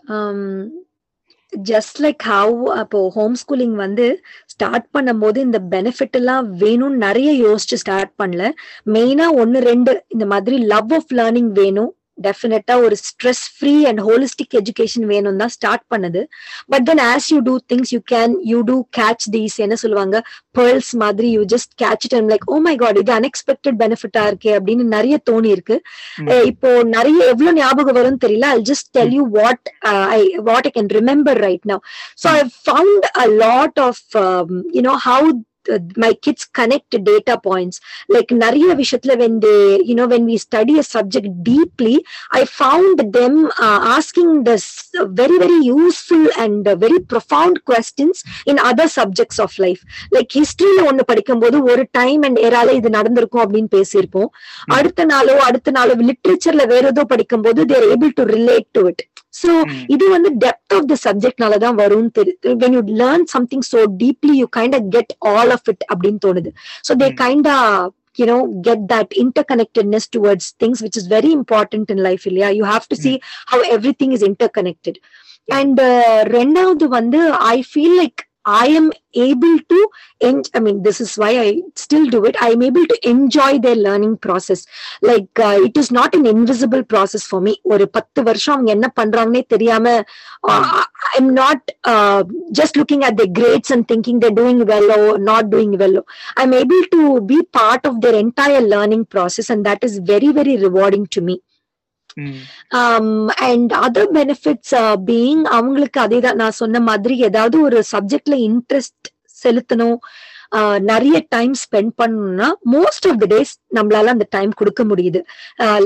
ஜஸ்ட் லைக் ஹவ் அப்போ ஹோம் ஸ்கூலிங் வந்து ஸ்டார்ட் பண்ணும்போது இந்த பெனிஃபிட் எல்லாம் வேணும்னு நிறைய யோசிச்சு ஸ்டார்ட் பண்ணல. மெயினா ஒன்னு ரெண்டு இந்த மாதிரி லவ் ஆஃப் லேர்னிங் வேணும். டெஃபினட்டா ஒரு stress free and holistic education வேணும் தான் ஸ்டார்ட் பண்ணது. But then as you do things you can you do catch these என்ன சொல்லுவாங்க பேர்ல்ஸ் மாதிரி you just catch it like oh my God இது அன்எக்ஸ்பெக்டட் பெனிஃபிட்டா இருக்கே அப்படின்னு நிறைய தோணி இருக்கு இப்போ நிறைய எவ்வளவு ஞாபகம் வரும்னு தெரியல I just tell you what I what I can remember right now so I found a lot of you know how my kids connect data points like நிறைய விஷயத்துல when they you know when we study a subject deeply i found them uh, asking this very very useful and uh, very profound questions in other subjects of life like historyல ஒண்ணு படிக்கும்போது ஒரு time and ஏரால இது நடந்திருக்கும் அப்படின்னு பேசியிருப்போம் அடுத்த நாளோ அடுத்த நாளோ லிட்ரேச்சர்ல வேற ஏதோ படிக்கும்போது they're able to relate to it so Mm. இது வந்து டெப்த் ஆஃப் த சப்ஜெக்ட்னால தான் வரும்னு தெரியுது when you learn something so deeply you kind get all of it அப்படின்னு தோணுது so they Mm. Kind you know get that interconnectedness towards things which is very important in life இல்லையா you have to see how everything is interconnected and uh, ரெண்டாவது வந்து i feel like i am able to en- i mean this is why i still do it i am able to enjoy their learning process like uh, it is not an invisible process for me ஒரு பத்து வருஷம் அவங்க என்ன பண்றாங்கன்னே தெரியாம uh, i'm not uh, just looking at their grades and thinking they're doing well or not doing well i'm able to be part of their entire learning process and that is very very rewarding to me ம். And other benefits being அவங்களுக்கு அதே தான் நான் சொன்ன மாதிரி ஏதாவது ஒரு சப்ஜெக்ட்ல இன்ட்ரெஸ்ட் செலுத்தணும் uh, நிறைய டைம் ஸ்பெண்ட் பண்ணணும்னா மோஸ்ட் ஆஃப் த டேஸ் நம்மளால அந்த டைம் கொடுக்க முடியுது.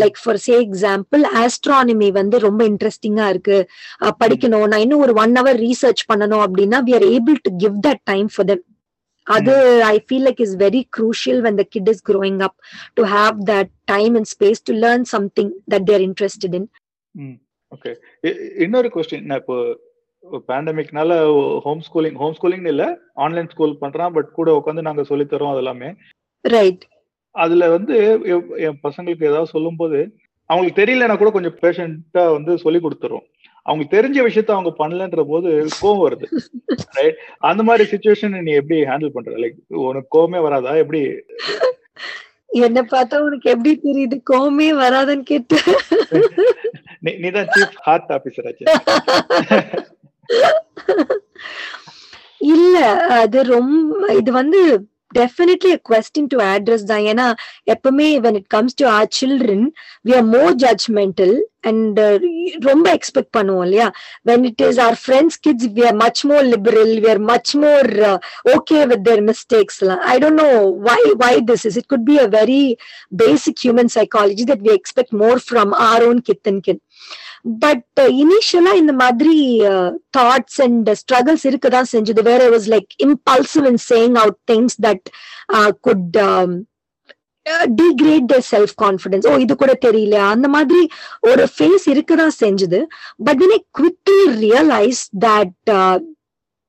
Like for say example astronomy வந்து ரொம்ப இன்ட்ரெஸ்டிங்கா இருக்கு. Uh, படிக்கணும். நான் இன்னும் ஒரு ஒன் ஹவர் ரீசர்ச் பண்ணணும் அப்படின்னா we are able to give that time for them அது I feel like is very crucial when the kid is growing up to have that time and space to learn something that they're interested in. Okay இன்னொரு question நான் இப்போ பேண்டமிக்னால home schooling home schooling இல்ல online school பண்றான் but கூட உட்காந்து நாங்க சொல்லி தரோம் அது எல்லாமே right. அதுல வந்து என் என் பசங்களுக்கு ஏதாவது சொல்லும்போது அவங்களுக்கு தெரியலன்னா கூட கொஞ்சம் பேஷண்டா வந்து சொல்லி கொடுத்துரும். அவங்களுக்கு தெரிஞ்ச விஷயத்த அவங்க பண்ணலன்ற போது கோவம் வருது. ரைட் அந்த மாதிரி சுச்சுவேஷன் நீ எப்படி ஹேண்டில் பண்ற? லைக் உனக்கு கோவமே வராதா? எப்படி? என்ன பார்த்தா உனக்கு எப்படி தெரியுது? கோமே வராதுன்னு கேட்டு. நீ நீதான் சீஃப் ஹார்ட் ஆபீசர் ஆச்சு. இல்ல அது ரொம்ப இது வந்து definitely a question to address தான் ஏன்னா எப்பவுமே when it comes to our children we are more judgmental and uh, ரொம்ப எக்ஸ்பெக்ட் பண்ணுவோம் இல்லையா when it is our friends kids we are much more liberal we are much more uh, okay with their mistakes லாம். i don't know why why this is it could be a very basic human psychology that we expect more from our own kith and kin but இனிஷியலா இந்த மாதிரி thoughts and struggles இருக்கதான் செஞ்சது. வேற was like impulsive in saying out things that could degrade the self confidence oh இது கூட தெரியல அந்த மாதிரி ஒரு ஃபேஸ் இருக்கதான் செஞ்சது. But then I quickly realise that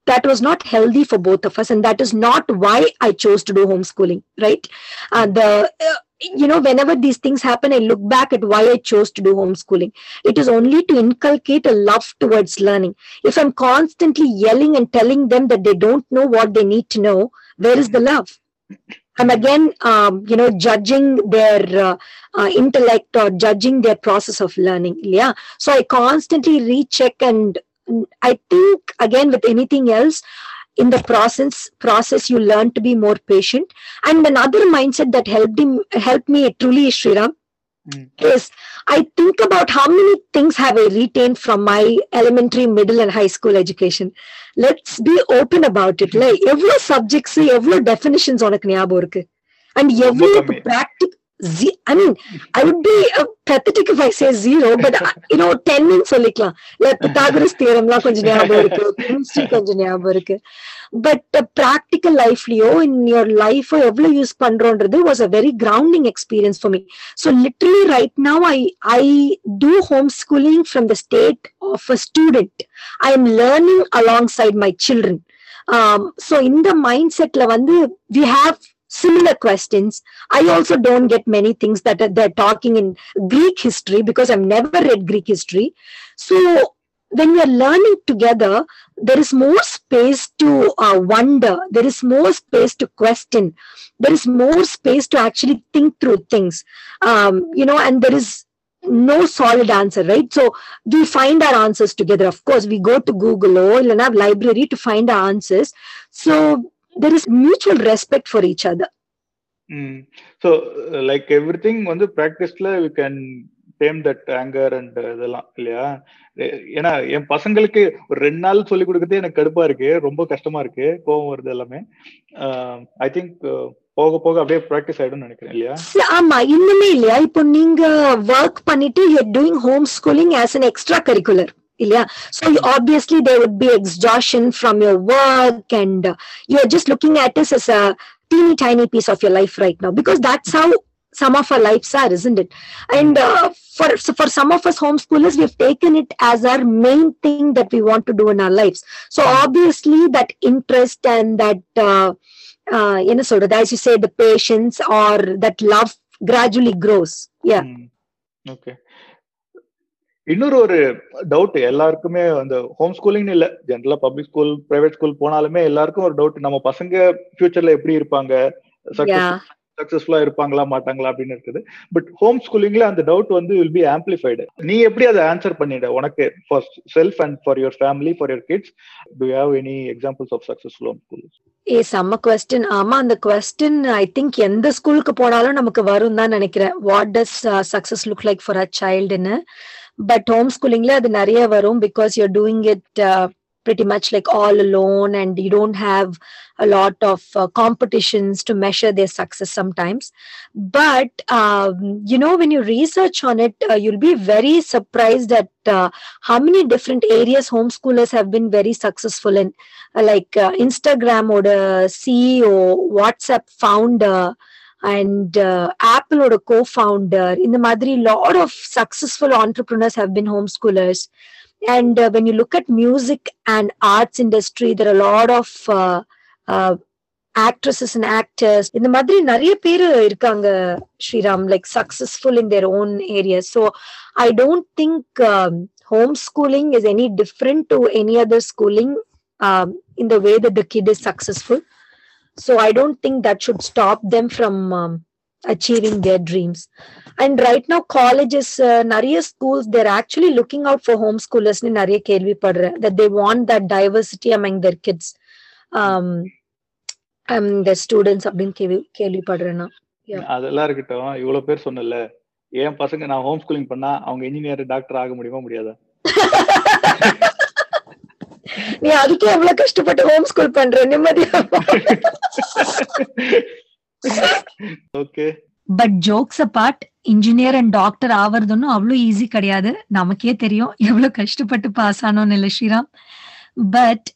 that was not healthy for both of us and that is not why i chose to do homeschooling right? Uh, the uh, you know whenever these things happen i look back at why i chose to do homeschooling. It is only to inculcate a love towards learning. If i'm constantly yelling and telling them that they don't know what they need to know where is the love? I'm again um, you know judging their uh, uh, intellect or judging their process of learning yeah? So i constantly recheck and i think again with anything else in the process process you learn to be more patient and another mindset that helped him helped me truly Shriram Mm. is I think about how many things have I retained from my elementary, middle, and high school education. Let's be open about it. Like எவ்வளவு subjects, எவ்வளவு definitions உனக்கு ஞாபகம் இருக்கு and எவ்வளவு கம்மி. practical I mean, I would be uh, pathetic if I say zero, but uh, you know, ten ன்னு சொல்லிக்கலாம். இல்ல பித்தாகரஸ் தியரம்லாம் கொஞ்சம் ஞாபகம் இருக்கு chemistry கொஞ்சம் ஞாபகம் இருக்கு. பட் ப்ராக்டிக்கல் லைஃப்லயோ இன் யோர் லைஃபோ எவ்வளவு use பண்றோன்றது was a very grounding experience for me so literally right now I I do homeschooling from the state of a student I am learning alongside my children so இந்த mind செட்ல வந்து we have similar questions. I also don't get many things that they're talking in greek history because i've never read greek history. So when we are learning together there is more space to uh, wonder. There is more space to question. There is more space to actually think through things. Um, you know and there is no solid answer right? So we find our answers together. Of course we go to google or a library to find our answers. So there is mutual respect for each other. So like everything வந்து ப்ராக்டிஸ்ல we can tame that anger and இதெல்லாம் இல்லையா? ஏன்னா என் பசங்களுக்கு ஒரு ரெண்டு நாள் சொல்லி கொடுக்கறதே எனக்கு கடுப்பா இருக்கு ரொம்ப கஷ்டமா இருக்கு கோவம் வருது எல்லாமே. ஐ திங்க் போக போக அப்படியே ப்ராக்டிஸ் ஆயிடும்னு நினைக்கிறேன் இல்லையா? ஆமா இன்னுமே இல்லையா? இப்போ நீங்க ஒர்க் பண்ணிட்டு you're doing homeschooling as an extra curricular Yeah. So you, obviously there would be exhaustion from your work, and uh, you're just looking at this as a teeny tiny piece of your life right now because that's how some of our lives are, isn't it? And uh, for so for some of us homeschoolers, we've taken it as our main thing that we want to do in our lives. So obviously, that interest and that uh, uh, you know, sort of as you say, the patience or that love gradually grows. Yeah. Mm. Okay. இன்னொரு ஒரு doubt எல்லாருக்குமே அந்த home schooling இல்ல ஜென்ரலா public school private school போனாலுமே எல்லாருக்கும் ஒரு doubt நம்ம பசங்க ஃபியூச்சர்ல எப்படி இருப்பாங்க? சக்சஸ்ஃபுல்லா இருப்பாங்களா மாட்டாங்களா அப்படின்னு இருக்குது. பட் ஹோம் ஸ்கூலிங்ல அந்த டவுட் வந்து வில் பி ஆம்பிளிஃபைடு நீ எப்படி அதை ஆன்சர் பண்ணிட? உனக்கு for self and for your family for your kids to have any examples of successful homeschool a செம்ம கொஸ்டின் ஆமா அந்த கொஸ்டின் ஐ திங்க் எந்த ஸ்கூலுக்கு போனாலும் நமக்கு வரும் தான் நினைக்கிறேன். What does success look like for a சைல்டுன்னு but home ஸ்கூலிங்ல அது நிறைய வரும் because you're doing it pretty much like all alone and you don't have a lot of uh, competitions to measure their success sometimes but um, you know when you research on it uh, you'll be very surprised at uh, how many different areas homeschoolers have been very successful in like uh, Instagram or the CEO, WhatsApp founder, and uh, Apple or a co-founder. In the Madri, lot of successful entrepreneurs have been homeschoolers. And uh, when you look at music and arts industry, there are a lot of uh, uh, actresses and actors. இந்த மாதிரி நிறைய பேர் இருக்காங்க Sriram like successful in their own areas. So I don't think um, homeschooling is any different to any other schooling um, in the way that the kid is successful. So I don't think that should stop them from um, achieving their dreams. And right now, colleges, uh, நிறைய schools, they're actually looking out for homeschoolers நிறைய கேள்விப்படுறேன் that they want that diversity among their kids. Um, um, their students அப்படின்னு கேள்வி கேள்விப்படுறேன் நான். அதெல்லாம் இருக்கட்டும் இவ்வளவு பேர் சொன்னல என் பசங்க நான் ஹோம் ஸ்கூலிங் பண்ணா அவங்க இன்ஜினியர் டாக்டர் ஆக முடியுமா முடியாதா நீ அதுக்கே எவ்வளவு கஷ்டப்பட்டு ஹோம் ஸ்கூல் பண்ற நிம்மதியா okay but jokes apart engineer and doctor ஆவறதுன்னு அவ்வளோ ஈஸி கிடையாது. நமக்கே தெரியும் எவ்வளவு கஷ்டப்பட்டு பாஸ் ஆனோம்னு இல்லை Sriram. But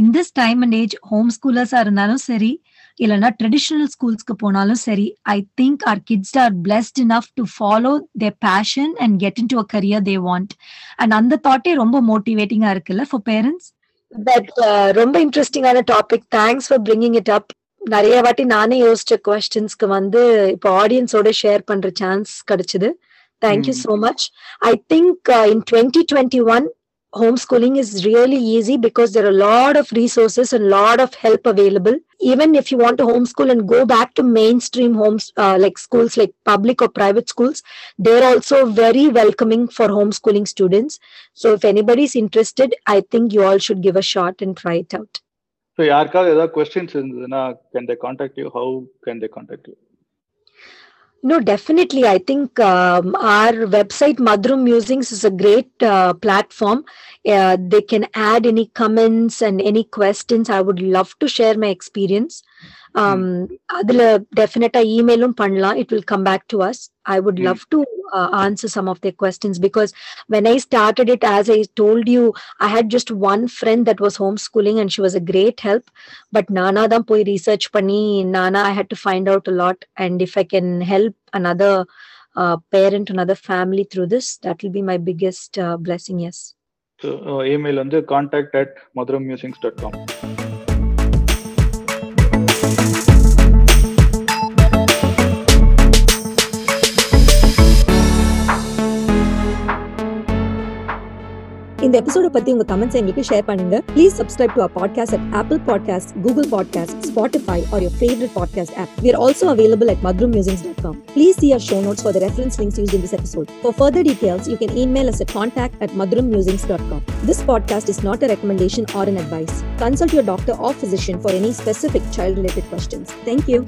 in this time and age home ஸ்கூலர்ஸா இருந்தாலும் சரி இல்லைன்னா ட்ரெடிஷ்னல் ஸ்கூல்ஸ்க்கு போனாலும் சரி I think our kids are blessed enough to follow their passion and get into a career they want and அந்த தாட்டே ரொம்ப மோட்டிவேட்டிங்கா இருக்குல்ல ஃபார் பேரண்ட்ஸ் பட் ரொம்ப இன்ட்ரெஸ்டிங்கான topic thanks for bringing it up நிறைய வாட்டி நானே யோசிச்ச கொஸ்டின்ஸ்க்கு வந்து இப்போ ஆடியன்ஸோட ஷேர் பண்ற சான்ஸ் கிடைச்சது. Thank you. So much I think in twenty twenty one homeschooling is really easy because there are a lot of resources and a lot of help available. Even if you want to homeschool and go back to mainstream homes uh, like schools like public or private schools they're also very welcoming for homeschooling students. So if anybody's interested i think you all should give a shot and try it out. So yarka there are questions can they contact you? How can they contact you? No, definitely. I think um, our website, Madhrum Musings, is a great uh, platform. Uh, they can add any comments and any questions. I would love to share my experience. Um, அதுல definitely emailum பண்ணலாம். It will come back to us. I would Hmm. love to uh, answer some of their questions because when I started it, as I told you, I had just one friend that was homeschooling and she was a great help. But Nana தான் போய் research பண்ணி Nana, I had to find out a lot. And if I can help another uh, parent, another family through this, that will be my biggest uh, blessing. Yes. So email வந்து contact at Madhuram musings dot com இந்த எபிசோட பத்தி உங்க comments எங்களுக்கு share பண்ணுங்க please subscribe to our podcast at Apple podcast Google podcast Spotify or your favourite podcast app we are also available at madrummusings.com please see our show notes for the reference links used in this episode for further details you can email us at contact at madrummusings.com this podcast is not a recommendation or an advice consult your doctor or physician for any specific child related questions thank you